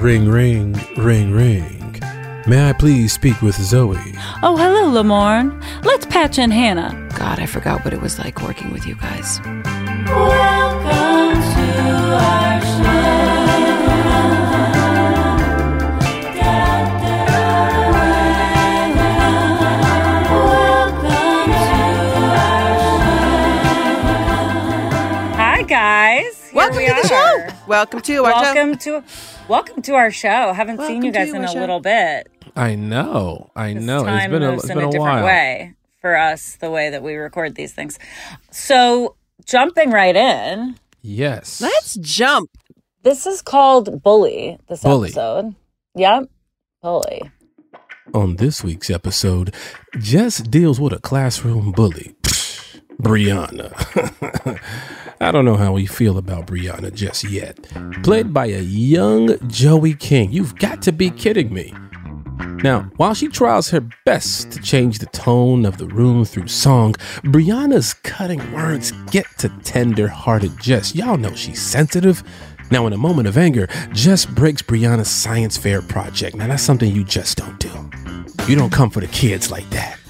Ring, ring, ring, ring. May I please speak with Zoe? Oh, hello, Lamorne. Let's patch in Hannah. God, I forgot what it was like working with you guys. Welcome to our Hi guys. Here Welcome we to the are. show. Welcome to our welcome to welcome to our show. Haven't seen you guys in a show. little bit. I know, I This know. It's been a, moves it's in been a, a, different while. way for us, the way that we record these things. So jumping right in, Yes. Let's jump. this is called Bully. This Bully. episode. Yep. Bully. On this week's episode, Jess deals with a classroom bully. Psh, Brianna. I don't know how we feel about Brianna just yet. Played by a young Joey King. You've got to be kidding me. Now, while she tries her best to change the tone of the room through song, Brianna's cutting words get to tender hearted Jess. Y'all know she's sensitive. Now, in a moment of anger, Jess breaks Brianna's science fair project. Now, that's something you just don't do. You don't come for the kids like that.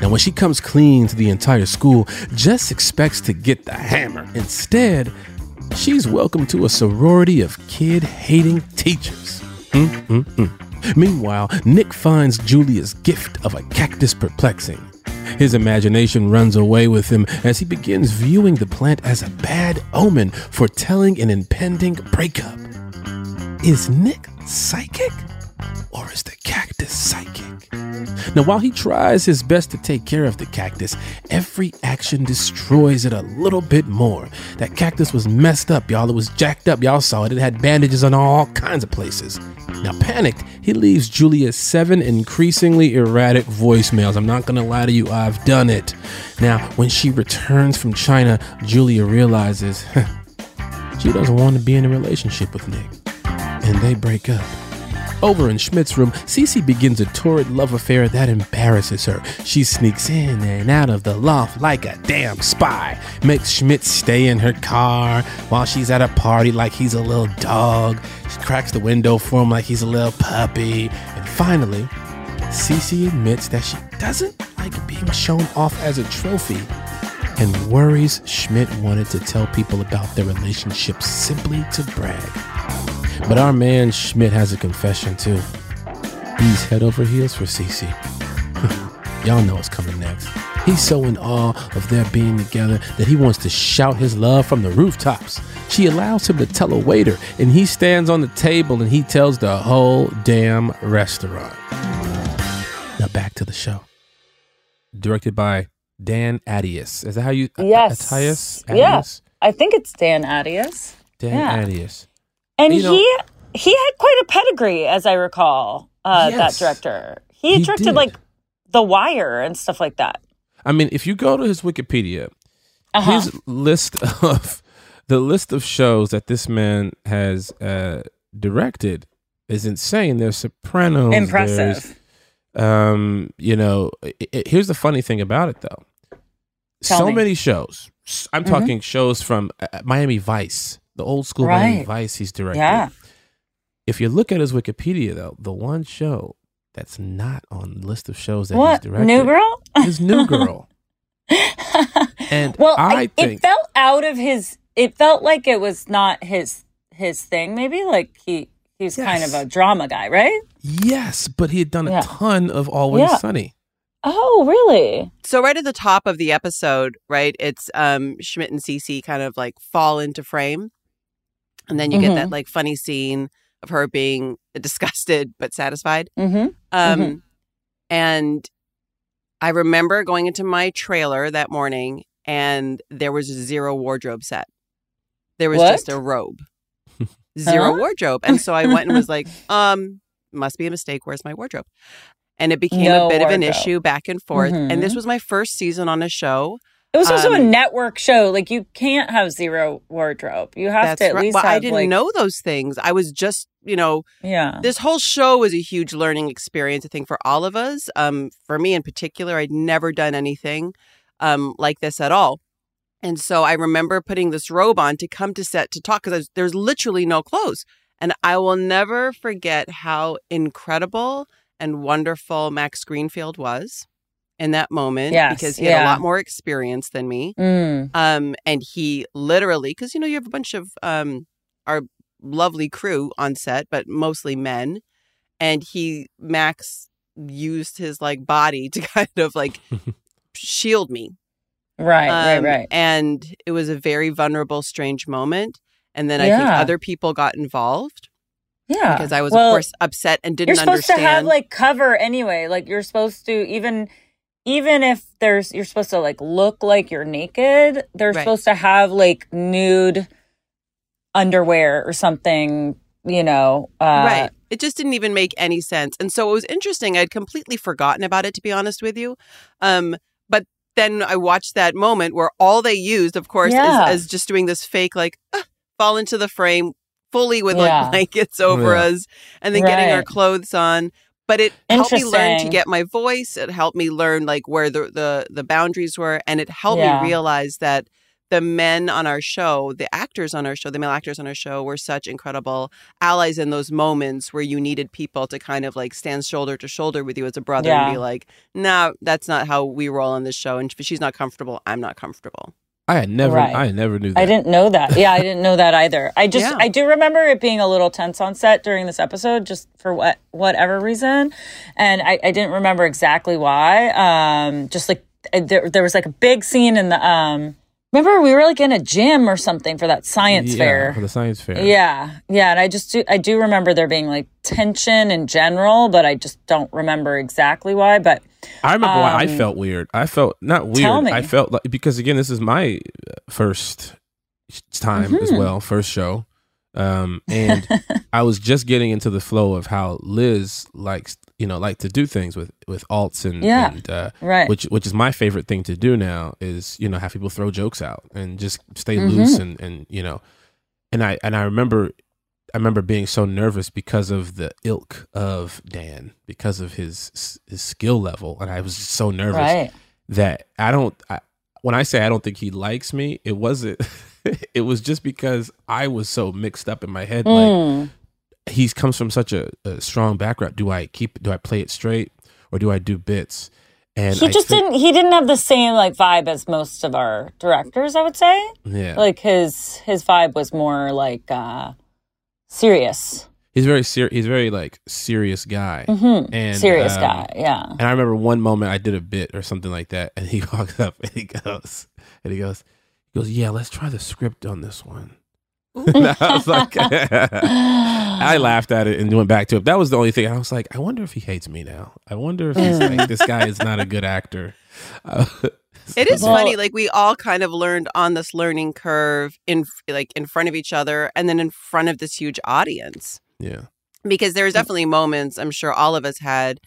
Now, when she comes clean to the entire school, Jess expects to get the hammer. Instead, she's welcome to a sorority of kid hating teachers. Mm-mm-mm. Meanwhile, Nick finds Julia's gift of a cactus perplexing. His imagination runs away with him as he begins viewing the plant as a bad omen, foretelling an impending breakup. Is Nick psychic? Or is the cactus psychic? Now, while he tries his best to take care of the cactus, every action destroys it a little bit more. That cactus was messed up, y'all. It was jacked up. Y'all saw it. It had bandages on all kinds of places. Now, panicked, he leaves Julia seven increasingly erratic voicemails. I'm not going to lie to you, I've done it. Now, when she returns from China, Julia realizes she doesn't want to be in a relationship with Nick. And they break up. Over in Schmidt's room, Cece begins a torrid love affair that embarrasses her. She sneaks in and out of the loft like a damn spy, makes Schmidt stay in her car while she's at a party like he's a little dog. She cracks the window for him like he's a little puppy. And finally, Cece admits that she doesn't like being shown off as a trophy and worries Schmidt wanted to tell people about their relationship simply to brag. But our man Schmidt has a confession too. He's head over heels for Cece. Y'all know what's coming next. He's so in awe of their being together that he wants to shout his love from the rooftops. She allows him to tell a waiter, and he stands on the table and he tells the whole damn restaurant. Now back to the show. Directed by Dan Attias. Is that how you? Yes. Attias? Yeah. I think it's Dan Attias. Dan Yeah. Attias. And You know- he he had quite a pedigree, as I recall. Uh, Yes. that director. He, He directed did. like The Wire and stuff like that. I mean, if you go to his Wikipedia, Uh-huh. his list of the list of shows that this man has uh, directed is insane. There's Sopranos. Impressive. there's, um, you know, i i here's the funny thing about it though. Tell so me. many shows. I'm Mhm. talking shows from uh, Miami Vice, the old school Miami Right. Vice. He's directed. Yeah. If you look at his Wikipedia though, the one show that's not on the list of shows that What? he's directed New Girl? is New Girl. and Well, I, I, think it felt out of his. It felt like it was not his his thing. Maybe like he he's kind of a drama guy, right? Yes, but he had done a Yeah. ton of Always Yeah. Sunny. Oh, really? So right at the top of the episode, right, it's um Schmidt and Cece kind of like fall into frame. And then you get that Mhm. like funny scene of her being disgusted but satisfied. Mm-hmm. Um Mhm. and I remember going into my trailer that morning and there was zero wardrobe set. There was What? just a robe. Zero Huh? wardrobe. And so I went and was like, um, must be a mistake. Where's my wardrobe? And it became No a bit of an issue back and forth. And this Mhm. was my first season on a show. It was also a Um, network show. Like you can't have zero wardrobe. You have to at right. least Well, have I didn't like know those things. I was just, you know, yeah. this whole show was a huge learning experience, I think, for all of us. Um, for me in particular, I'd never done anything um, like this at all. And so I remember putting this robe on to come to set to talk because there's literally no clothes. And I will never forget how incredible and wonderful Max Greenfield was in that moment Yes, because he had a lot more experience than me. Mm. Um, and he literally, because you know, you have a bunch of um, our lovely crew on set, but mostly men. And he, Max, used his like body to kind of like shield me. Right, right, Um, right. And it was a very vulnerable, strange moment. And then I think other people got involved Yeah. because I was, Well, of course, upset and didn't you're supposed understand. to have like cover anyway. Like you're supposed to even even if there's you're supposed to like look like you're naked, they're Right. supposed to have like nude underwear or something, you know. Uh right. It just didn't even make any sense. And so it was interesting. I'd completely forgotten about it, to be honest with you. Um, but then I watched that moment where all they used, of course, Yeah. is, is just doing this fake, like, ah, fall into the frame fully with Yeah. like blankets over Yeah. us and then getting our clothes on. But it helped me learn to get my voice. It helped me learn like where the the, the boundaries were, and it helped Yeah. me realize that the men on our show, the actors on our show, the male actors on our show were such incredible allies in those moments where you needed people to kind of like stand shoulder to shoulder with you as a brother and be like, no, that's not how we roll on this show. And she's not comfortable, I'm not comfortable. I had never, Right. I never knew that. I didn't know that. Yeah, I didn't know that either. I just Yeah. I do remember it being a little tense on set during this episode, just for what whatever reason, and I, I didn't remember exactly why. Um, just like uh, there, there was like a big scene in the um. Remember we were like in a gym or something for that science yeah, fair. for the science fair. Yeah, yeah, and I just do I do remember there being like tension in general, but I just don't remember exactly why. But I remember why I Um, felt weird. I felt not weird. I felt like because again, this is my first time as Mhm. well, first show, um, and I was just getting into the flow of how Liz likes, you know, like to do things with with alts and Yeah. and uh, right, which which is my favorite thing to do now is you know have people throw jokes out and just stay Mhm. loose and and you know and I and I remember I remember being so nervous because of the ilk of Dan, because of his his skill level, and I was so nervous Right. that I don't. I, when I say I don't think he likes me, it wasn't. it was just because I was so mixed up in my head. Like Mm. he comes from such a, a strong background. Do I keep? Do I play it straight, or do I do bits? And he I just think- didn't. He didn't have the same like vibe as most of our directors. I would say. Yeah, Like his his vibe was more like uh serious. he's very serious. He's very like serious guy. hmm And serious um, guy. Yeah. And I remember one moment I did a bit or something like that, and he walks up and he goes, and he goes, he goes, yeah, let's try the script on this one. I was like, I laughed at it and went back to it. That was the only thing. I was like, I wonder if he hates me now. I wonder if he's like, this guy is not a good actor. Uh, It is Well- funny, like we all kind of learned on this learning curve in like in front of each other, and then in front of this huge audience. yeah. Because there's definitely moments I'm sure all of us had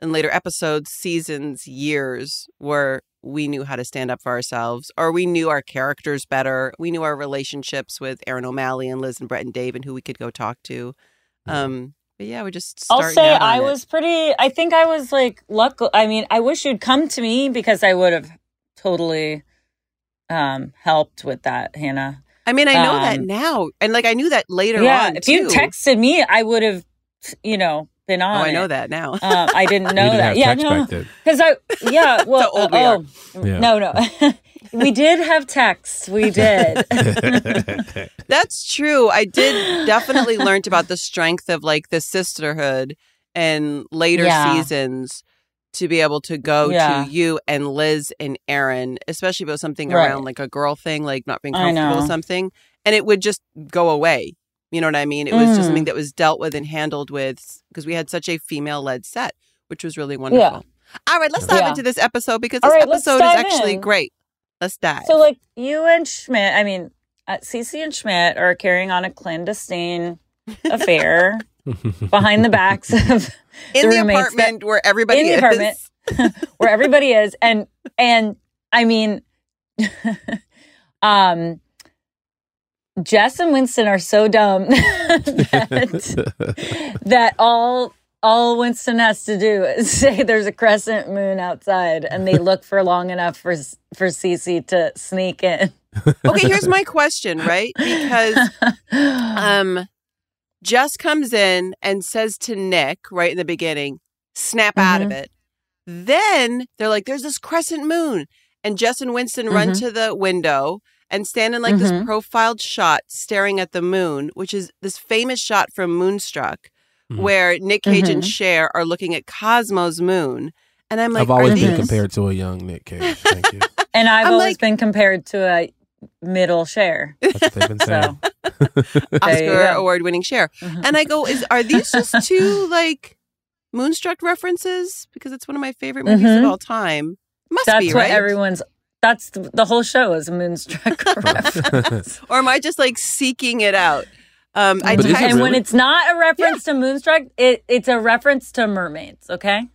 in later episodes, seasons, years where we knew how to stand up for ourselves, or we knew our characters better. We knew our relationships with Erin O'Malley and Liz and Brett and Dave, and who we could go talk to. Um, but yeah, we just. I'll say out on I it. was pretty. I think I was like luck. I mean, I wish you'd come to me because I would have totally um helped with that, Hannah. I mean, I know that um, now, and like I knew that later yeah, on. if you too. texted me, I would have, you know, been oh, on. I know it. that now. Uh, I didn't know didn't that. have Yeah, text no, because I yeah. Well, old we oh, Yeah. no, no, we did have texts. We did. That's true. I did definitely learned about the strength of like the sisterhood and later Yeah. seasons to be able to go Yeah. to you and Liz and Erin, especially about something Right. around like a girl thing, like not being comfortable with something, and it would just go away. You know what I mean? It was just Mm. something that was dealt with and handled with because we had such a female led set, which was really wonderful. All right, let's dive Yeah. into this episode because All this right, episode is actually in. great. Let's dive. So, like, you and Schmidt, I mean, uh, Cece and Schmidt are carrying on a clandestine affair behind the backs of in the, that- apartment where everybody in the is. apartment. where everybody is and and i mean um jess and winston are so dumb that, that all all winston has to do is say there's a crescent moon outside and they look for long enough for for Cece to sneak in okay, here's my question, right? Because um Jess comes in and says to Nick right in the beginning, snap out of Mhm. it. Then they're like, there's this crescent moon. And Jess and Winston run Mhm. to the window and stand in like this Mhm. profiled shot staring at the moon, which is this famous shot from Moonstruck, Mhm. where Nick Cage and Mhm. Cher are looking at Cosmo's moon. And I'm like, I've always been these- compared to a young Nick Cage. Thank you. and i've I'm always like- been compared to a middle Cher That's what they've been saying. so There you Oscar award winning Cher. Mhm. And I go, is are these just two like Moonstruck references? Because it's one of my favorite movies Mhm. of all time. Must that's be what right. everyone's that's the, the whole show is a moonstruck reference or am I just like seeking it out? Um, I But is it text- and when really? it's not a reference to Moonstruck, it, it's a reference to mermaids. Okay.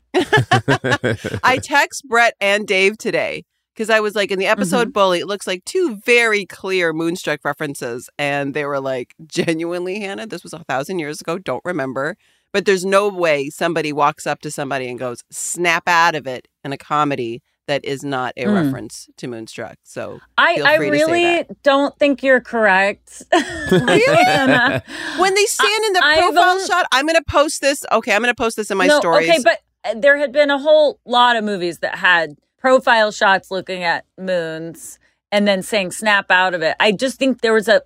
I text Brett and Dave today because I was like in the episode Mm-hmm. Bully. It looks like two very clear Moonstruck references, and they were like, genuinely, Hannah, this was a thousand years ago. Don't remember. But there's no way somebody walks up to somebody and goes, "Snap out of it" in a comedy that is not a Mm. reference to Moonstruck. So I, I free to say really don't think you're correct. Hannah. when they stand in the profile shot, I'm going to post this. Okay, I'm going to post this in my no, stories. okay, but uh, there had been a whole lot of movies that had profile shots looking at moons and then saying snap out of it. I just think there was a,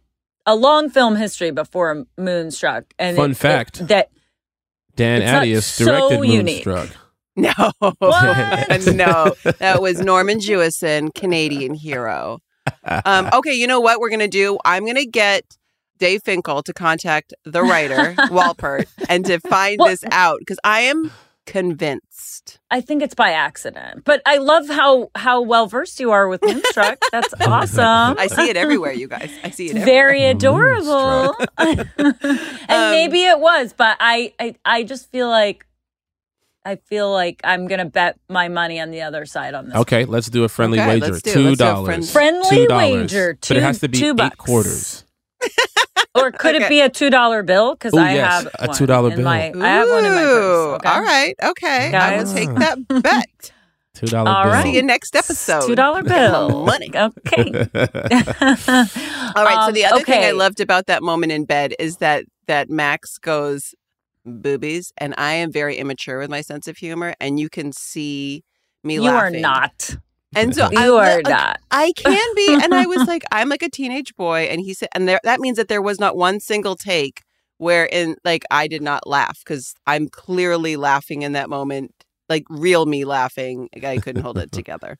a long film history before Moonstruck. And Fun it- it- fact. that Dan It's not so directed unique. Moonstruck. No, What? no, that was Norman Jewison, Canadian hero. Um, okay, you know what we're gonna do? I'm gonna get Dave Finkel to contact the writer Walpert and to find Well- this out because I am convinced. I think it's by accident. But I love how how well versed you are with Moonstruck. That's awesome. I see it everywhere, you guys. I see it. Everywhere. Very adorable. and Um, maybe it was, but I, I I just feel like I feel like I'm gonna bet my money on the other side on this. Okay, let's do a friendly Okay, wager. let's do it. Two Let's do a dollars. friend- Friendly $2. wager, but it has to be two eight bucks. quarters. Or or could Okay. it be a two dollar bill? Because I yes, have a $2 bill. My, I have one in my purse. okay? All right. Okay. I will take that bet. Two dollar All bill. right. See you next episode. Two dollar bill. Money. Okay. All right. so Um, the other thing I loved about that moment in bed is that that Max goes boobies, and I am very immature with my sense of humor, and you can see me laughing. You laughing. are not. And so I, You are like, not. I can be, and I was like, I'm like a teenage boy, and he said, and there that means that there was not one single take where in like I did not laugh because I'm clearly laughing in that moment, like real me laughing. I couldn't hold it together.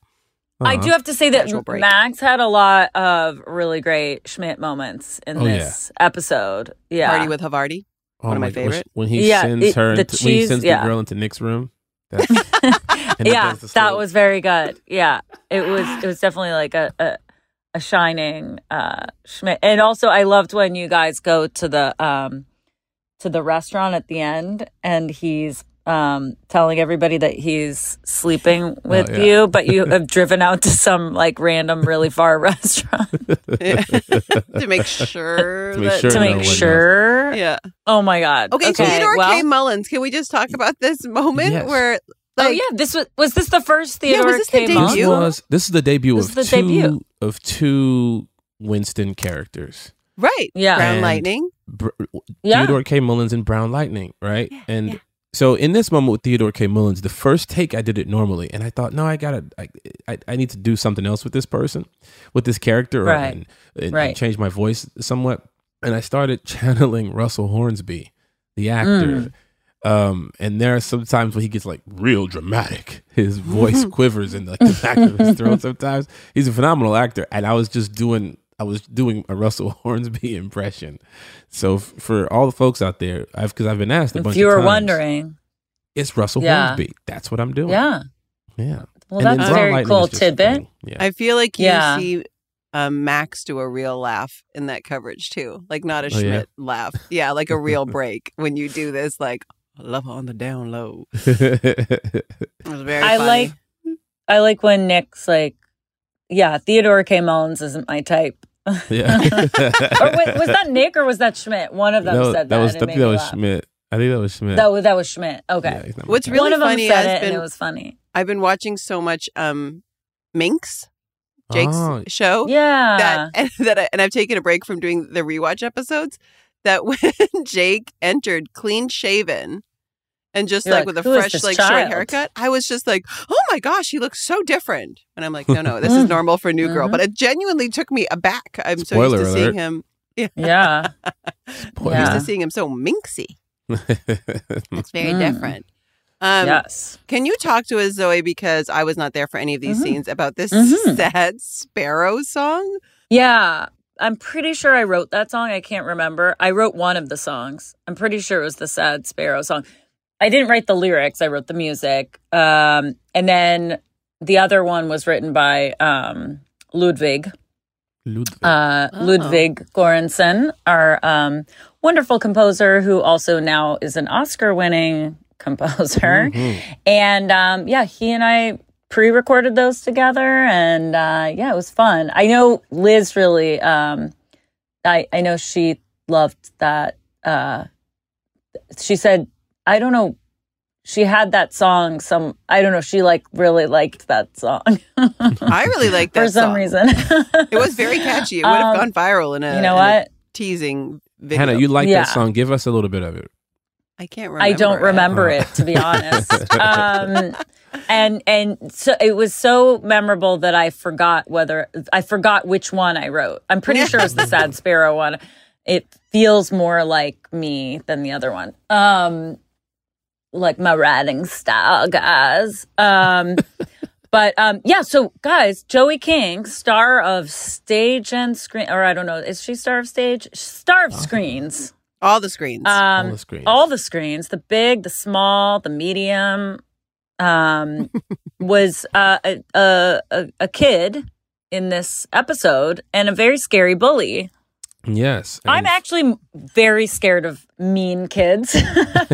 I Uh-huh. do have to say that Max had a lot of really great Schmidt moments in Oh, yeah. this episode. Yeah. Party with Havarti. Oh One of my God, favorite. When he Yeah, sends it- her, the into, when he sends yeah. the girl into Nick's room. That's, and it yeah, that was very good. Yeah, it was. It was definitely like a a, a shining uh, Schmidt. And also, I loved when you guys go to the um to the restaurant at the end, and he's um telling everybody that he's sleeping with yeah. you, but you have driven out to some like random, really far restaurant to make sure To make that sure to make one knows. sure. yeah. Oh my god. Okay, Theodore well, K. Mullins. Can we just talk about this moment Yes. where Oh yeah, this was was this the first Yeah, was Theodore this the K. debut? Mullins? This was this is the debut This of the two debut. of two Winston characters. right? Yeah. Brown And- Lightning. Br- Yeah. Theodore K. Mullins and Brown Lightning, right? and so in this moment with Theodore K. Mullins, the first take I did it normally, and I thought, no, I gotta, I, I, I need to do something else with this person, with this character, Right. and, and Right. change my voice somewhat. And I started channeling Russell Hornsby, the actor. Mm. Um, and there are sometimes when he gets like real dramatic. His voice quivers in like the back of his throat. Sometimes he's a phenomenal actor, and I was just doing I was doing a Russell Hornsby impression. So f- for all the folks out there, I've because I've been asked a bunch If you were times, wondering, it's Russell Yeah. Hornsby. That's what I'm doing. yeah. yeah. Well, And that's a very Lightning cool tidbit. Yeah, I feel like you Yeah. see um, Max do a real laugh in that coverage too, like not a Oh, yeah? Schmidt laugh. Yeah, like a real break when you do this. Like I love her on the down low. It was very. I funny. like I like when Nick's like, yeah, Theodore K. Mullins isn't my type. yeah. or wait, was that Nick or was that Schmidt? One of them No, said that. that was and I it think made that was laugh. Schmidt. I think that was Schmidt. That was that was Schmidt. Okay. Yeah, he's not my What's really One of them funny said has it, been and it was funny. I've been watching so much um, Minx, Jake's Oh. show. Yeah. that and that I, and I've taken a break from doing the rewatch episodes. That when Jake entered clean shaven and just You're like, like, with a fresh this like short haircut, I was just like, oh my gosh, he looks so different. And I'm like, no, no, this is normal for a New Girl. Mhm. But it genuinely took me aback. I'm Spoiler so used to alert. seeing him. yeah. Spoiler. I'm used to seeing him so minxy. It's very Mm. different. Um, yes. Can you talk to us, Zoe, because I was not there for any of these Mhm. scenes about this Mhm. sad sparrow song? Yeah. I'm pretty sure I wrote that song. I can't remember. I wrote one of the songs. I'm pretty sure it was the Sad Sparrow song. I didn't write the lyrics. I wrote the music. Um, and then the other one was written by um, Ludwig. Ludwig. uh, Oh. Ludwig Göransson, our um, wonderful composer who also now is an Oscar winning composer. Mhm. And um, yeah, he and I pre recorded those together. And uh, yeah, it was fun. I know Liz really, um, I, I know she loved that. Uh, she said, I don't know. She had that song. Some I don't know. She like really liked that song I really like that for some song. reason. It was very catchy. It would have Um, gone viral in a you know what? teasing video. Hannah, you like Yeah. that song? Give us a little bit of it. I can't remember. I don't it. remember it to be honest. um, and and so it was so memorable that I forgot whether I forgot which one I wrote. I'm pretty sure it was the Sad Sparrow one. It feels more like me than the other one. Um, like my writing style, guys. Um, but um, yeah. So guys, Joey King, star of stage and screen, or I don't know, is she star of stage? Star of screens. All the screens. Um, All the screens. all the screens, the big, the small, the medium, um, was uh, a, a a a kid in this episode and a very scary bully. Yes. I'm actually very scared of mean kids.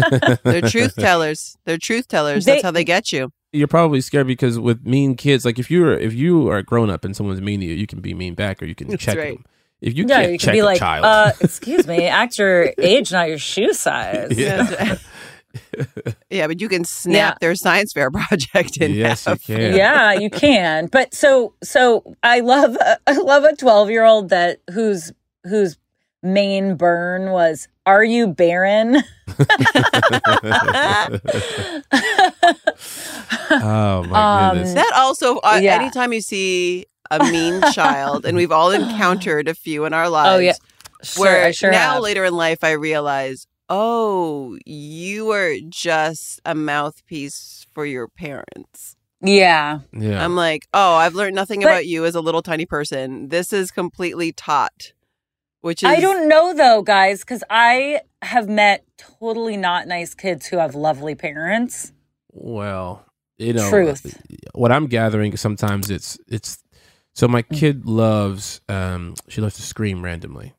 They're truth tellers. They're truth tellers. They- That's how they get you. you're probably scared because with mean kids, like if you're if you are a grown up and someone's mean to you, you can be mean back or you can That's check right. them. If you yeah, can't you check could be a like, child, uh, excuse me, act your age, not your shoe size. yeah. Yeah, but you can snap Yeah. their science fair project in yes, you half. can. yeah you can but so so i love i love a 12 year old that whose whose main burn was are you barren oh my Um, goodness. That also, uh, Yeah. anytime you see a mean child, and we've all encountered a few in our lives. oh yeah sure, where I sure now have. later in life I realize, oh, you are just a mouthpiece for your parents. yeah Yeah. I'm like, oh, I've learned nothing But- about you as a little tiny person. This is completely taught, which is i don't know though guys because i have met totally not nice kids who have lovely parents Well, you know, Truth. what I'm gathering sometimes it's it's so my Mm. kid loves um she loves to scream randomly.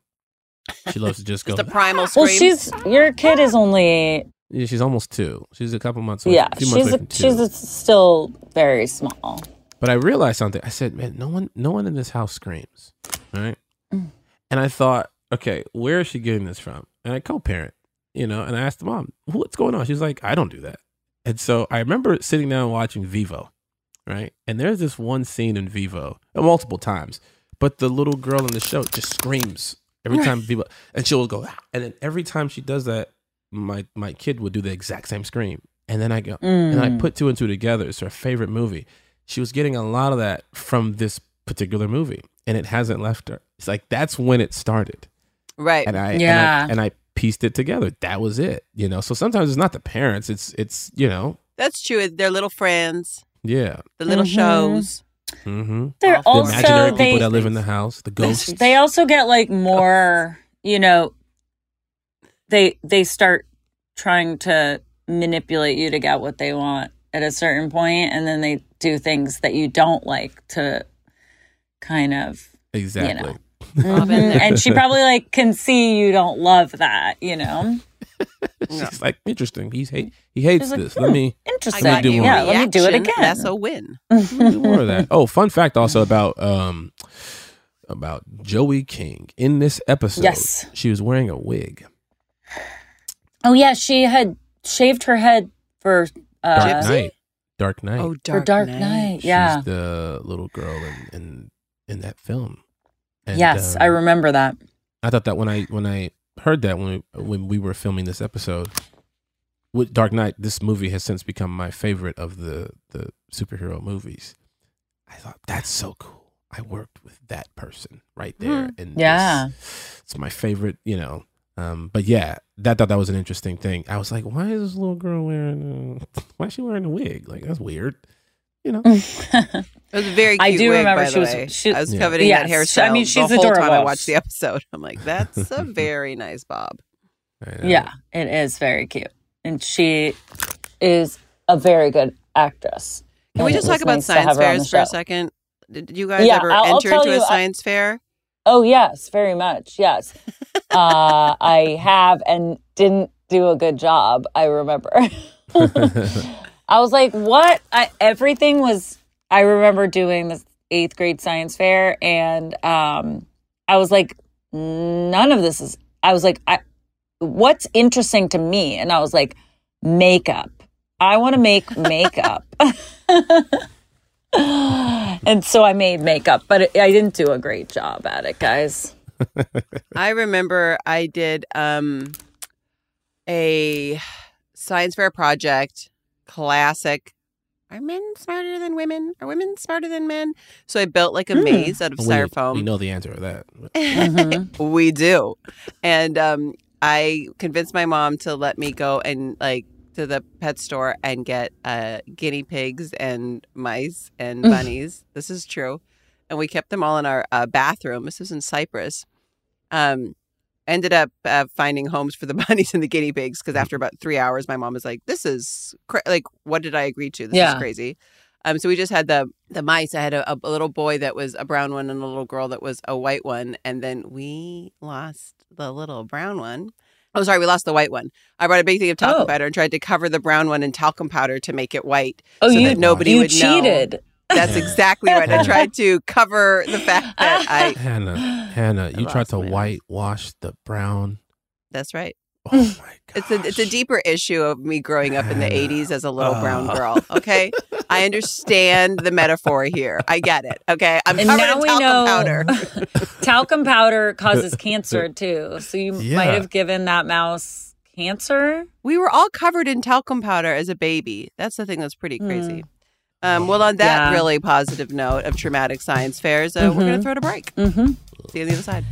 She loves to just go. just a primal scream. well she's your kid is only yeah, she's almost two. She's a couple months away. yeah a few months she's away a, from two. she's a, still very small But I realized something. I said, man, no one, no one in this house screams, right? Mm. And I thought, okay, where is she getting this from? And I co-parent, you know, and I asked the mom, what's going on? She's like, I don't do that. And so I remember sitting down watching Vivo, right? And there's this one scene in Vivo, uh, multiple times, but the little girl in the show just screams every time Vivo, and she'll go, "Ah," and then every time she does that, my my kid would do the exact same scream, and then I go, and I Mm. put two and two together. It's her favorite movie. She was getting a lot of that from this particular movie, and it hasn't left her. It's like that's when it started, right. and I Yeah. and I, and I pieced it together. That was it, you know. So sometimes it's not the parents; it's it's you know, That's true. They're little friends, yeah, the little Mhm. shows. mm-hmm. they're The the also imaginary they, people that live in the house, the ghosts. they also get like more you know they they start trying to manipulate you to get what they want at a certain point and then they do things that you don't like to kind of exactly. Mhm. and she probably like can see you don't love that you know She's like, interesting. He's hate. He hates She's like, this. hmm, Let me interesting got you yeah let me do it again That's a win. do more of that. Oh, fun fact also about um about Joey King in this episode. Yes. she was wearing a wig. oh yeah she had shaved her head for uh Dark Knight. Dark Knight. Oh, for Dark, dark Knight yeah She's the little girl in in, in that film. And, yes um, i remember that I thought that when I when I heard that when we, when we were filming this episode with Dark Knight, this movie has since become my favorite of the the superhero movies. I thought that's so cool. I worked with that person right there, and Hmm. Yeah. this- it's my favorite. You know, um, but yeah, that thought that was an interesting thing. I was like, why is this little girl wearing? Uh, why is she wearing a wig? Like that's weird. You know, It was very. Cute I do wig, remember by she was- she- I was Yeah. coveting that Yes. hairstyle. I mean, she's the whole time I watched the episode. I'm like, that's a very nice bob. Yeah, it is very cute. And she is a very good actress. Can we just talk about nice science her on the fairs for a second? Did you guys Yeah, ever I'll- I'll enter tell into you, a I- science fair? Oh, yes, very much. Yes. uh, I have and didn't do a good job, I remember. I was like, what? I, everything was, I remember doing this eighth grade science fair and um, I was like, none of this is, I was like, I, what's interesting to me? And I was like, makeup. I want to make makeup. and so I made makeup, but it, I didn't do a great job at it, guys. I remember I did um, a science fair project, classic. Are men smarter than women? Are women smarter than men? So I built like a Hmm. maze out of we, styrofoam. we know the answer to that. but- Mhm. we do. And um, I convinced my mom to let me go and like to the pet store and get uh, guinea pigs and mice and bunnies. this is true. And we kept them all in our uh, bathroom. This was in Cyprus. Um, ended up uh, finding homes for the bunnies and the guinea pigs because after about three hours, my mom was like, "This is cra- like, what did I agree to? This Yeah. is crazy." Um, so we just had the the mice. I had a, a little boy that was a brown one and a little girl that was a white one, and then we lost the little brown one. Oh, sorry, we lost the white one. I brought a big thing of talcum Oh. powder and tried to cover the brown one in talcum powder to make it white. Oh, so you that nobody you would know. Cheated. That's exactly right. I tried to cover the fact that I. Hannah, Hannah, you tried to whitewash the brown. That's right. Oh my god. It's a it's a deeper issue of me growing up in the '80s as a little brown Oh. girl. Okay, I understand the metaphor here. I get it. Okay, I'm And covered now in we know powder. talcum powder causes cancer too. So you Yeah. might have given that mouse cancer. We were all covered in talcum powder as a baby. That's the thing that's pretty crazy. Hmm. Um, well, on that Yeah. really positive note of traumatic science fairs, uh, we're going to throw it a break. Mm-hmm. See you on the other side.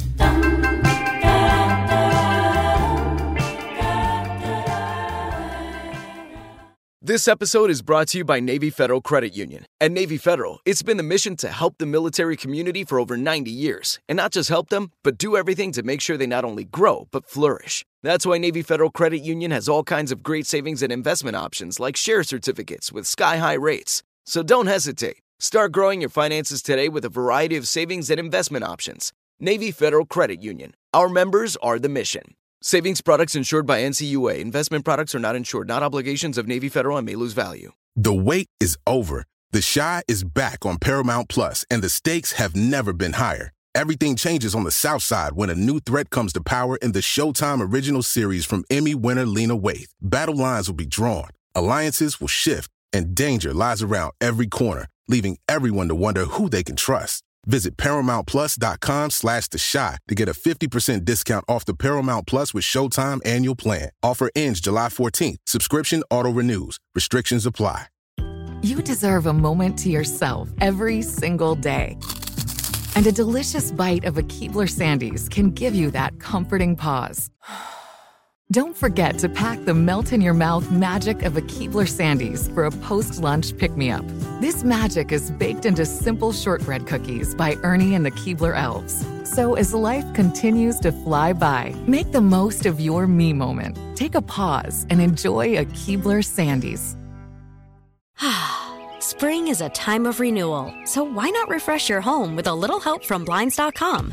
This episode is brought to you by Navy Federal Credit Union. At Navy Federal, it's been the mission to help the military community for over 90 years. And not just help them, but do everything to make sure they not only grow, but flourish. That's why Navy Federal Credit Union has all kinds of great savings and investment options like share certificates with sky high rates. So don't hesitate. Start growing your finances today with a variety of savings and investment options. Navy Federal Credit Union. Our members are the mission. Savings products insured by NCUA. Investment products are not insured, not obligations of Navy Federal and may lose value. The wait is over. The Chi is back on Paramount Plus, and the stakes have never been higher. Everything changes on the South Side when a new threat comes to power in the Showtime original series from Emmy winner Lena Waithe. Battle lines will be drawn, alliances will shift, and danger lies around every corner, leaving everyone to wonder who they can trust. Visit ParamountPlus.com slash The Chi to get a 50% discount off the Paramount Plus with Showtime annual plan. Offer ends July 14th. Subscription auto-renews. Restrictions apply. You deserve a moment to yourself every single day. And a delicious bite of a Keebler Sandies can give you that comforting pause. Don't forget to pack the melt in your mouth magic of a Keebler Sandies for a post lunch pick me up. This magic is baked into simple shortbread cookies by Ernie and the Keebler Elves. So as life continues to fly by, make the most of your me moment. Take a pause and enjoy a Keebler Sandies. Spring is a time of renewal, so why not refresh your home with a little help from Blinds.com?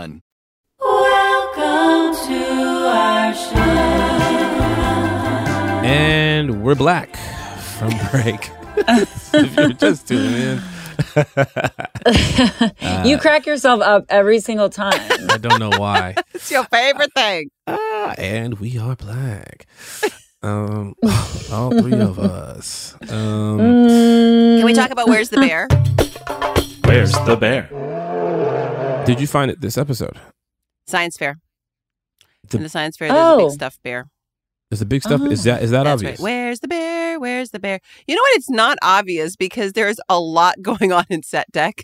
Welcome to our show. And we're black from break. if you're just tuning in, you crack yourself up every single time. I don't know why. It's your favorite thing. Ah, and we are black. Um, all three of us. Um, Can we talk about Where's the Bear? Where's the bear? did you find it this episode? Science fair. The- In the science fair, there's a Oh. big stuffed bear. Is the big stuff? Is that is that That's obvious? right. Where's the bear? Where's the bear? You know what? It's not obvious because there's a lot going on in set deck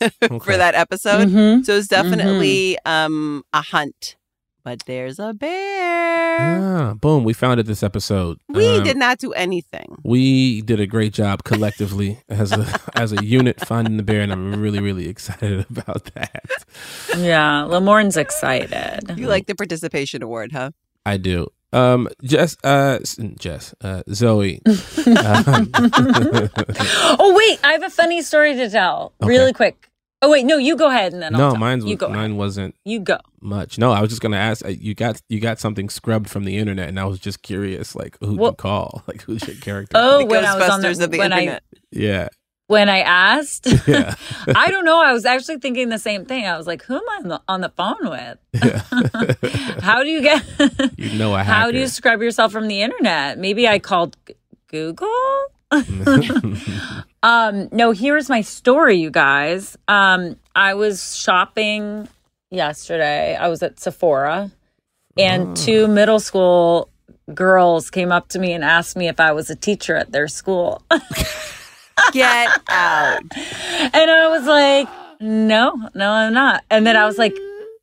for that episode. Mhm. So it's definitely um, a hunt but there's a bear. Ah, boom, we found it this episode. We Um, did not do anything. We did a great job collectively as a as a unit finding the bear, and I'm really really excited about that. Yeah, Lamorne's excited. You like the participation award, huh? I do. Um, Jess, uh, Jess, uh, Zoe. um, oh wait, I have a funny story to tell, Okay. really quick. Oh wait, no, you go ahead and then I'll no, tell. mine's you go. ahead. mine wasn't You go. much. No, I was just gonna ask. uh, You got you got something scrubbed from the internet, and I was just curious, like who Well- you call, like who's your character? Oh, when I was on the, of the when internet. I yeah, when I asked, yeah, I don't know. I was actually thinking the same thing. I was like, who am I on the, on the phone with? yeah. How do you get? you know a hacker. how do you scrub yourself from the internet? Maybe I called Google. um, no, here's my story, you guys. Um, I was shopping yesterday. I was at Sephora, and two middle school girls came up to me and asked me if I was a teacher at their school. Get out. And I was like, no, no, I'm not. And then I was like,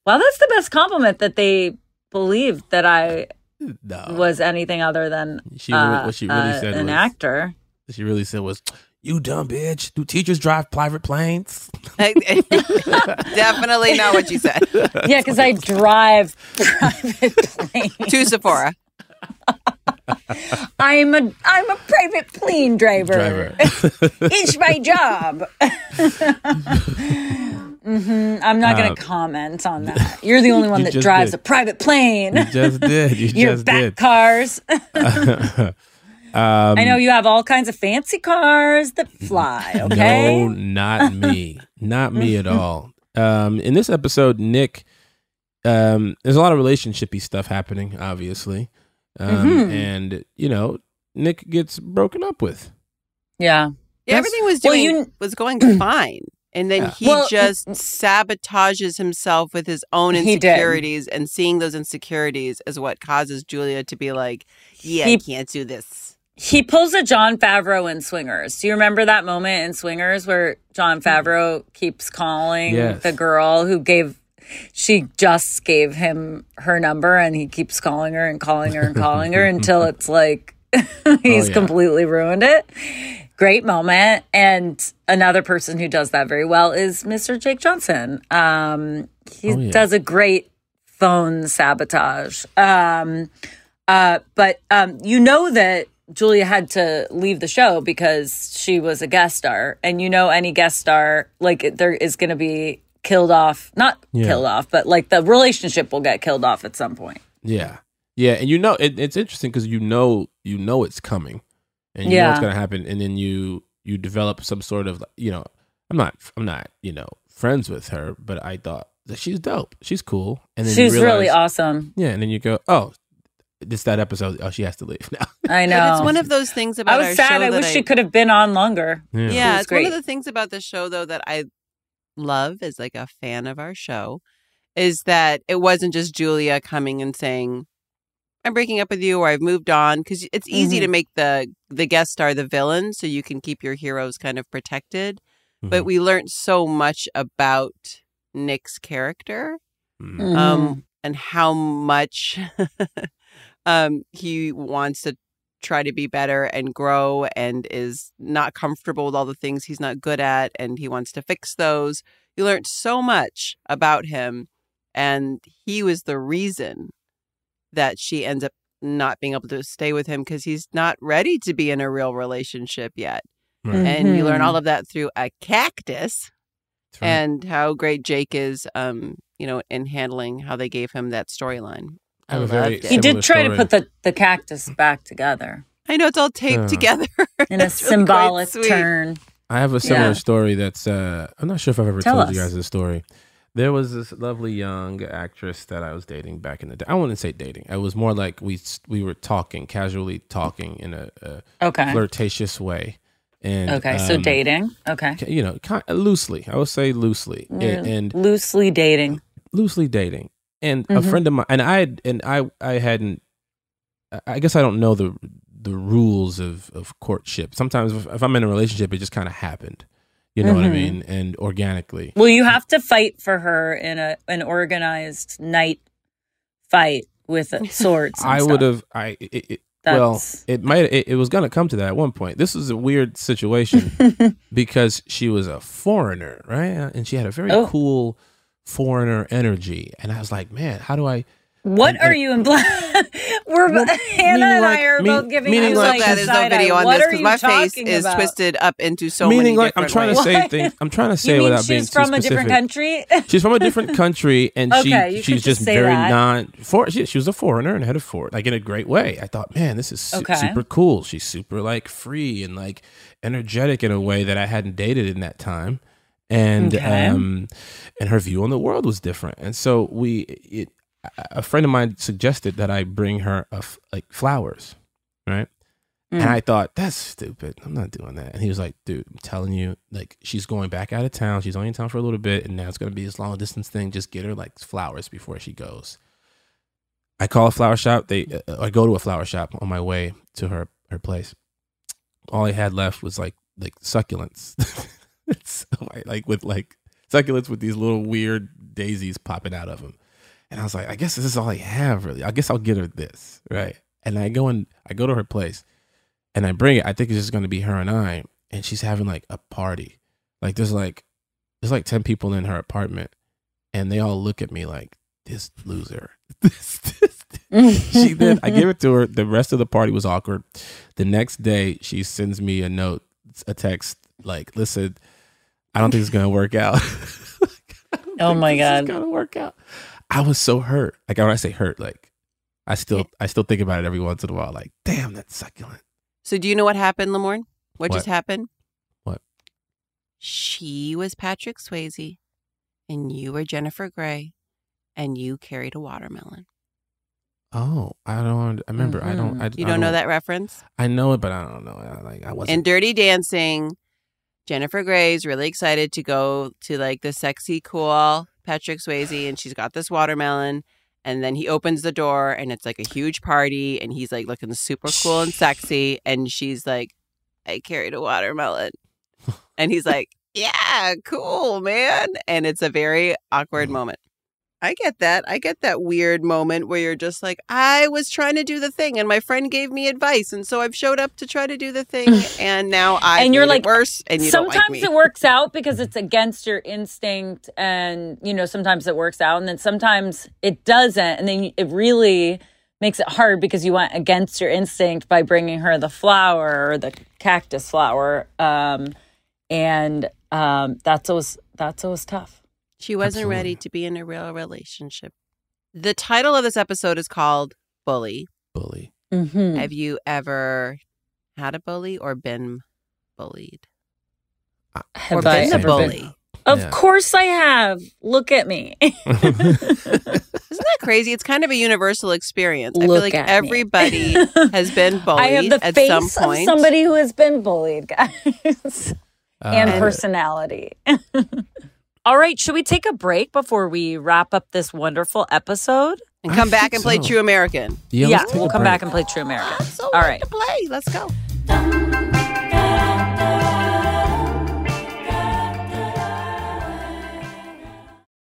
well, that's the best compliment that they believed that I no. was anything other than She uh, what she really uh, said an was- actor. She really said was, "You dumb bitch. Do teachers drive private planes?" Definitely not what you said. Yeah, because I drive private planes. to Sephora. I'm a I'm a private plane driver. Driver. it's my job. hmm I'm not going Um, to comment on that. You're the only one that drives did. a private plane. You just did. You did Your just back did. cars. Um, I know you have all kinds of fancy cars that fly. Okay. No, not me. not me at all. Um, in this episode, Nick, um, there's a lot of relationshipy stuff happening, obviously, um, Mhm. and you know, Nick gets broken up with. Yeah. Yeah, everything was Well, doing you- was going fine. And then Yeah. he Well, just sabotages himself with his own insecurities and seeing those insecurities is what causes Julia to be like, Yeah, I He- can't do this. He pulls a Jon Favreau in Swingers. Do you remember that moment in Swingers where Jon Favreau keeps calling Yes. the girl who gave she just gave him her number and he keeps calling her and calling her and calling her until it's like he's yeah. completely ruined it. Great moment. And another person who does that very well is Mr. Jake Johnson. Um, he Oh, yeah. does a great phone sabotage. Um, uh, but um, you know that Julia had to leave the show because she was a guest star, and you know any guest star like there is going to be killed off, not Yeah. killed off, but like the relationship will get killed off at some point. Yeah, yeah, and you know, it, it's interesting because you know, you know, it's coming, and you know it's gonna happen, and then you you develop some sort of, you know, I'm not, I'm not, you know, friends with her, but I thought that she's dope, she's cool, and then you She's really awesome. Yeah, and then you go, oh, it's that episode. Oh, she has to leave now. I know. But it's one of those things about I our was sad. show I that wish she could have been on longer. Yeah. Yeah, was it's one of the things about the show though that I love as like a fan of our show is that it wasn't just Julia coming and saying I'm breaking up with you or I've moved on because it's easy Mm-hmm. to make the the guest star the villain so you can keep your heroes kind of protected. Mm-hmm. But we learned so much about Nick's character Mhm. Mm-hmm. um and how much um he wants to try to be better and grow and is not comfortable with all the things he's not good at and he wants to fix those. You learned so much about him and he was the reason that she ends up not being able to stay with him because he's not ready to be in a real relationship yet. Right. And you learn Mhm. all of that through a cactus right. and how great Jake is, um, you know, in handling how they gave him that storyline. I loved very it. He did try story. to put the, the cactus back together I know it's all taped Yeah. together in a It's really symbolic turn. I have a similar Yeah. story that's uh I'm not sure if I've ever Tell told you guys this story. There was this lovely young actress that I was dating back in the day. I wouldn't say dating. It was more like we we were talking, casually talking in a, a Okay. flirtatious way. And Okay. so um, dating. Okay. you know, kind loosely. I would say loosely. And, and loosely dating. loosely dating. And a Mhm. friend of mine and I had- and I I hadn't I- I guess I don't know the the rules of of courtship. Sometimes if, if I'm in a relationship it just kind of happened. You know what I Mhm. mean? And organically. Well, you have to fight for her in a an organized night fight with swords. and I would have. I it, it, well, it might. It, it was gonna come to that at one point. This was a weird situation because she was a foreigner, right? And she had a very Oh. cool foreigner energy, and I was like, man, how do I? What and- are and- you implying? We're Hannah and like- I are mean- both giving meaning you like- like that is no side eye. video on What this because my face talking is about? twisted up into so meaning many like I'm different trying to say What? things. I'm trying to say You mean without being she's too from a specific. different country? She's from a different country, and Okay, she she's just just very that. non. For she, she was a foreigner and headed for it, like in a great way. I thought, man, this is su- Okay. super cool. She's super like free and like energetic in a way that I hadn't dated in that time, and Okay. um, and her view on the world was different. And so we, it, a friend of mine suggested that I bring her a f- like flowers, right? And Mm. I thought that's stupid. I'm not doing that. And he was like, "Dude, I'm telling you, like she's going back out of town. She's only in town for a little bit, and now it's gonna be this long distance thing. Just get her like flowers before she goes." I call a flower shop. They, uh, I go to a flower shop on my way to her her place. All I had left was like like succulents, so I, like with like succulents with these little weird daisies popping out of them. And I was like, I guess this is all I have really. I guess I'll get her this, right? And I go and I go to her place and I bring it. I think it's just gonna be her and I. And she's having like a party. Like there's like there's like ten people in her apartment, and they all look at me like this loser. this, this. she then I give it to her. The rest of the party was awkward. The next day, she sends me a note, a text like, "Listen, I don't think it's gonna work out." Oh my god. it's gonna work out. I was so hurt. Like when I say hurt, like I still I still think about it every once in a while. Like, damn, that's succulent. So do you know what happened, Lamorne? What, just happened? What? She was Patrick Swayze, and you were Jennifer Grey, and you carried a watermelon. Oh, I don't. I remember. I don't. Mm-hmm. I, You I don't know that reference? I know it, but I don't know. I, like I wasn't. In Dirty Dancing, Jennifer Grey's really excited to go to like the sexy, cool Patrick Swayze, and she's got this watermelon. And then he opens the door, and it's like a huge party, and he's like looking super cool and sexy. And she's like, I carried a watermelon. And he's like, Yeah, cool, man. And it's a very awkward mm-hmm. moment. I get that. I get that weird moment where you're just like, I was trying to do the thing and my friend gave me advice. And so I've showed up to try to do the thing. And now I and you're like worse and you sometimes like it works out because it's against your instinct and you know sometimes it works out and then sometimes it doesn't and then it really makes it hard because you went against your instinct by bringing her the flower or the cactus flower um and um that's always that's always tough She wasn't ready to be in a real relationship. The title of this episode is called Bully. Bully. mm-hmm. Have you ever had a bully or been bullied? Have or been a bully? been- of Yeah. course i have look at me Isn't that crazy? It's kind of a universal experience. I feel like everybody has been bullied i have the at face some of point. somebody who has been bullied guys and Uh, personality. All right, should we take a break before we wrap up this wonderful episode? and come I back and play so. True American. Yeah, yeah we'll come break. back and play True American. So All ready right. to play. Let's go.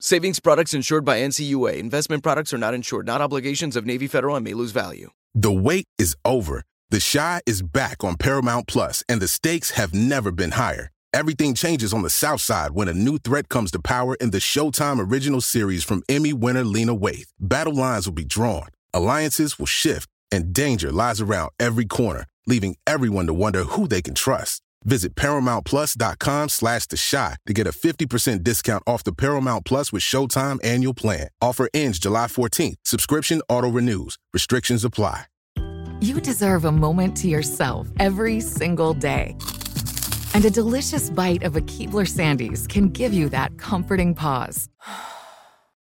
Savings products insured by NCUA. Investment products are not insured, not obligations of Navy Federal and may lose value. The wait is over. The Chi is back on Paramount Plus, and the stakes have never been higher. Everything changes on the South Side when a new threat comes to power in the Showtime original series from Emmy winner Lena Waithe. Battle lines will be drawn, alliances will shift, and danger lies around every corner, leaving everyone to wonder who they can trust. Visit ParamountPlus.com slash The Chi to get a 50% discount off the Paramount Plus with Showtime annual plan. Offer ends July 14th. Subscription auto-renews. Restrictions apply. You deserve a moment to yourself every single day. And a delicious bite of a Keebler Sandies can give you that comforting pause.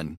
done.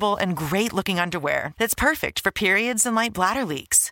and great looking underwear that's perfect for periods and light bladder leaks.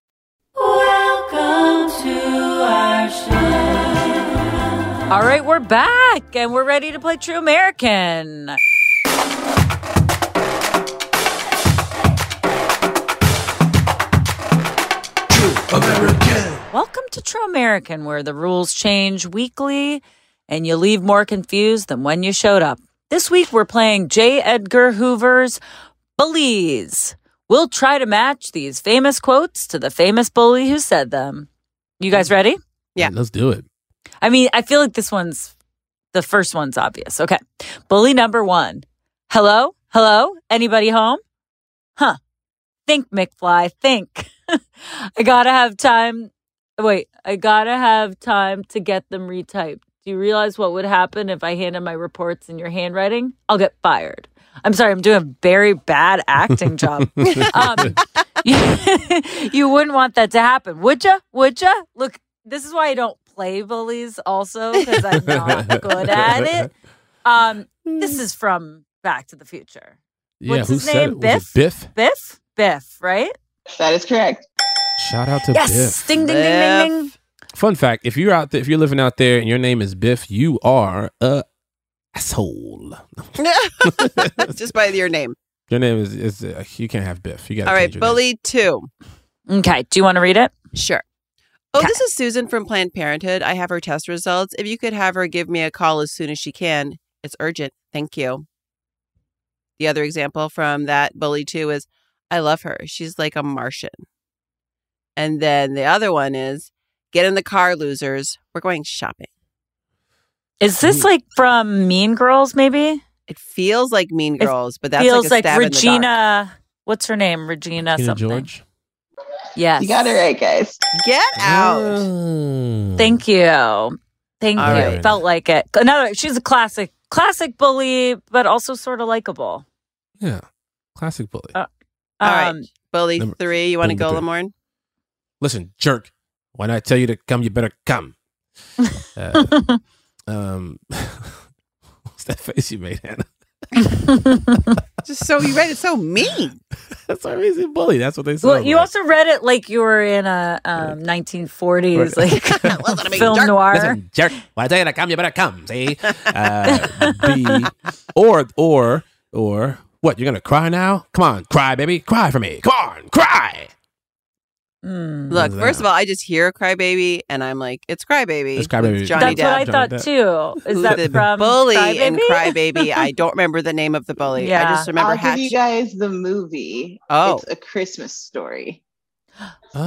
All right, we're back and we're ready to play True American. True American. Welcome to True American, where the rules change weekly and you leave more confused than when you showed up. This week we're playing J. Edgar Hoover's Bullies. We'll try to match these famous quotes to the famous bully who said them. You guys mm. ready? Yeah. Let's do it. I mean, I feel like this one's the first one's obvious. Okay. Bully number one. Hello? Hello? Anybody home? Huh. Think, McFly, think. I gotta have time. Wait, I gotta have time to get them retyped. Do you realize what would happen if I handed my reports in your handwriting? I'll get fired. I'm sorry, I'm doing a very bad acting job. um, you, you wouldn't want that to happen, would you? Would you? Look, this is why I don't play bullies, also because I'm not good at it. Um, this is from Back to the Future. Yeah, What's who his said name? Biff? Biff? Biff? Biff, right? That is correct. Shout out to Biff. yes. Biff. Ding, ding, ding, ding, ding. Fun fact: If you're out there, if you're living out there, and your name is Biff, you are a asshole. Just by your name. Your name is is uh, you can't have Biff. You got All right, bully two. Okay. Do you want to read it? Sure. Oh, this is Susan from Planned Parenthood. I have her test results. If you could have her give me a call as soon as she can, it's urgent. Thank you. The other example from that bully two is I love her. She's like a Martian. And then the other one is get in the car, losers. We're going shopping. Is this like from Mean Girls, maybe? It feels like Mean It Girls, but that's feels like like, a stab in the dark. Regina. What's her name? Regina Regina something. George. Yes. You got it right, guys. Get out. Mm. Thank you. Thank All you. right. Felt like it. Another. She's a classic, classic bully, but also sort of likable. Yeah, classic bully. Uh, All right. Um, Bully Number- three. You want to go, three. Lamorne? Listen, jerk. When I tell you to come, you better come. Uh, um, what's that face you made, Hannah? Just so you read it so mean. That's why he's a bully. That's what they say. Well, you also read it like you were in a um, 1940s like film noir. Listen, jerk. When I tell you to come, you better come. See, uh, B, or or or What, you're gonna cry now? Come on, cry, baby. Cry for me. Come on, cry. Mm. Look, first of all, I just hear a Crybaby and I'm like, it's Crybaby. It's Crybaby. with Johnny That's what I Depp. thought Depp. too. Is that the from bully in Crybaby? Crybaby? I don't remember the name of the bully. I just remember I'll Hatch. give you guys the movie. Oh. It's a Christmas story. Oh,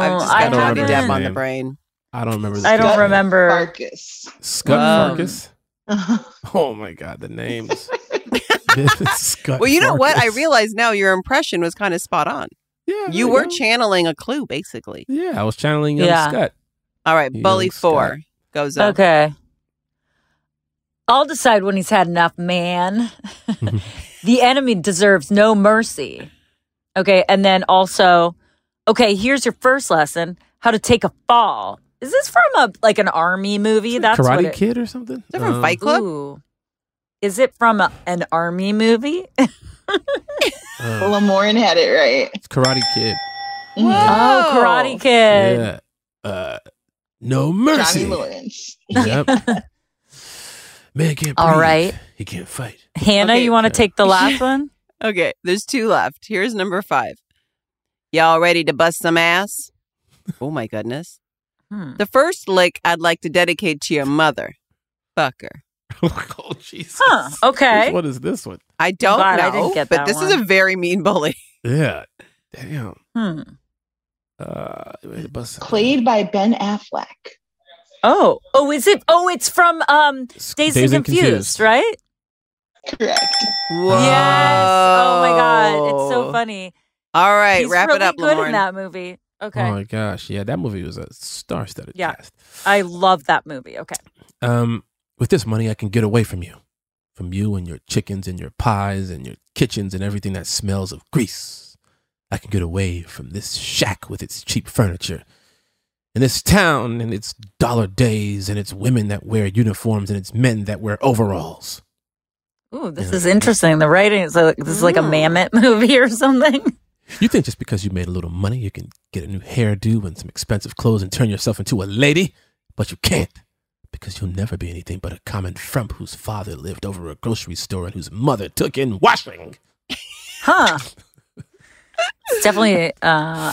I've just I got Johnny remember Depp his on the brain. I don't remember. This I don't remember. Farkus. Scott Wow. Farkus. Oh my god, the names. Scott Well, you know what? I realize now your impression was kind of spot on. Yeah, You were go. channeling a clue, basically. Yeah, I was channeling young Yeah. Scott. All right, Young Bully Scott. Four goes up. Okay. I'll decide when he's had enough, man. the enemy deserves no mercy. Okay. And then also, okay, here's your first lesson how to take a fall. Is this from a like an army movie? That's what Karate it- Kid or something? Is that from Um, Fight Club? Ooh. Is it from a, an army movie? uh, Lamorne had it right. it's Karate Kid. Mhm. Oh, Karate Kid. Yeah. Uh, no mercy. Johnny Lawrence. Yep. Man can't. All breathe. right. He can't fight. Hannah, Okay. you want to take the last one? Okay, there's two left. Here's number five. Y'all ready to bust some ass? Oh my goodness. Hmm. The first lick I'd like to dedicate to your mother. Fucker. Oh Jesus. Huh. Okay. Which one is this one? I don't glad know, I didn't get but that this is a very mean bully. Yeah. Damn. Hmm. Uh, Played by Ben Affleck. Oh, oh, is it? Oh, it's from um Dazed, Dazed and and Confused, Confused. right? Correct. Whoa. Yes. Oh my god, it's so funny. All right, He's wrap really it up, good Lauren. in that movie. Okay, Oh my gosh. Yeah, that movie was a star-studded Yeah. cast. I love that movie. Okay. Um, with this money, I can get away from you, from you and your chickens and your pies and your kitchens and everything that smells of grease. I can get away from this shack with its cheap furniture, and this town and its dollar days and its women that wear uniforms and its men that wear overalls. Ooh, this is interesting. The writing is like this is like a Mm. Mammoth movie or something. You think just because you made a little money, you can get a new hairdo and some expensive clothes and turn yourself into a lady? But you can't, because you'll never be anything but a common frump whose father lived over a grocery store and whose mother took in washing. Huh. It's definitely uh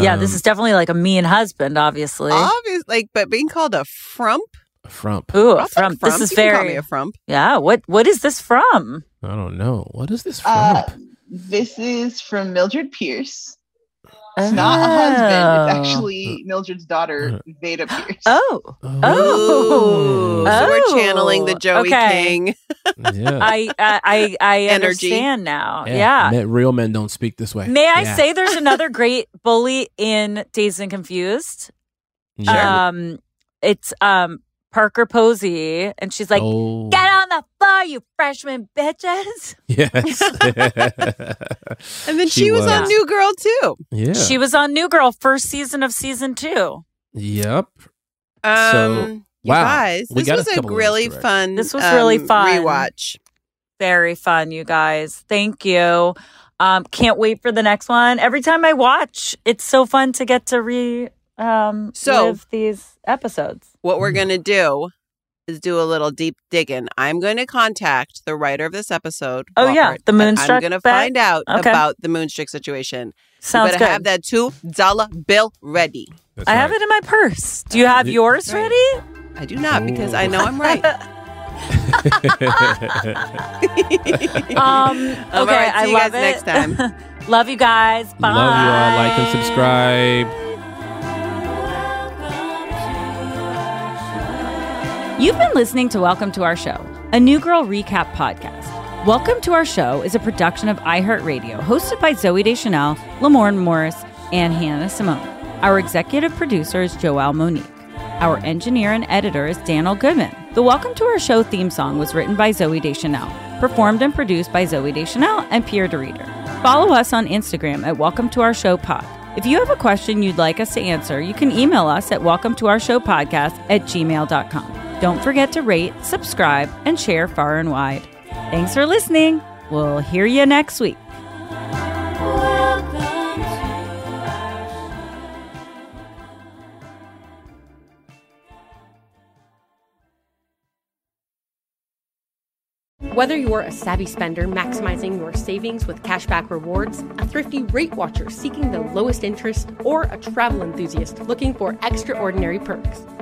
yeah, this Um, is definitely like a mean husband, obviously. Obvious, like, but being called a frump. a frump. Ooh, a I'll take frump. This frump. is You can call very me a frump. Yeah, what what is this from? I don't know. What is this Uh, this is from Mildred Pierce. It's not a husband. It's Oh. actually Mildred's daughter, Veda Pierce. Oh. Ooh. Oh. So we're channeling the Oh, Joey okay. King. yeah. I I I, I Energy. understand now. Yeah. Men- real men don't speak this way. May I Yeah. say there's another great bully in Dazed and Confused? Yeah. Um it's um Parker Posey and she's like, oh. Get on the floor, you freshman bitches. Yes. And then she, was, on. New Girl too. yeah. She was on New Girl first season of season two. Yep. Um, So, wow. guys, We this got a was a, really fun. This was really um, fun. Rewatch. Very fun, you guys. Thank you. Um, can't wait for the next one. Every time I watch, it's so fun to get to re um So- live these episodes. What we're gonna do is do a little deep digging. I'm going to contact the writer of this episode. Oh, yeah, the and Moonstruck I'm going to find out Okay. about the Moonstruck situation. Sounds you better good. have that two dollar bill ready. That's I have it in my purse. Do you have You- yours Right. ready? I do not because I know I'm right. Um, okay, All right, see I you love guys it. next time. love you guys. Bye. Love you all. Like and subscribe. You've been listening to Welcome to Our Show, a New Girl recap podcast. Welcome to Our Show is a production of iHeartRadio, hosted by Zooey Deschanel, Lamorne Morris, and Hannah Simone. Our executive producer is Joelle Monique. Our engineer and editor is Daniel Goodman. The Welcome to Our Show theme song was written by Zooey Deschanel, performed and produced by Zooey Deschanel and Pierre de Reeder. Follow us on Instagram at Welcome to Our Show Pod. If you have a question you'd like us to answer, you can email us at welcome to our show podcast at gmail.com. Don't forget to rate, subscribe, and share far and wide. Thanks for listening. We'll hear you next week. Whether you're a savvy spender maximizing your savings with cashback rewards, a thrifty rate watcher seeking the lowest interest, or a travel enthusiast looking for extraordinary perks,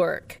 work.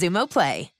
Xumo Play.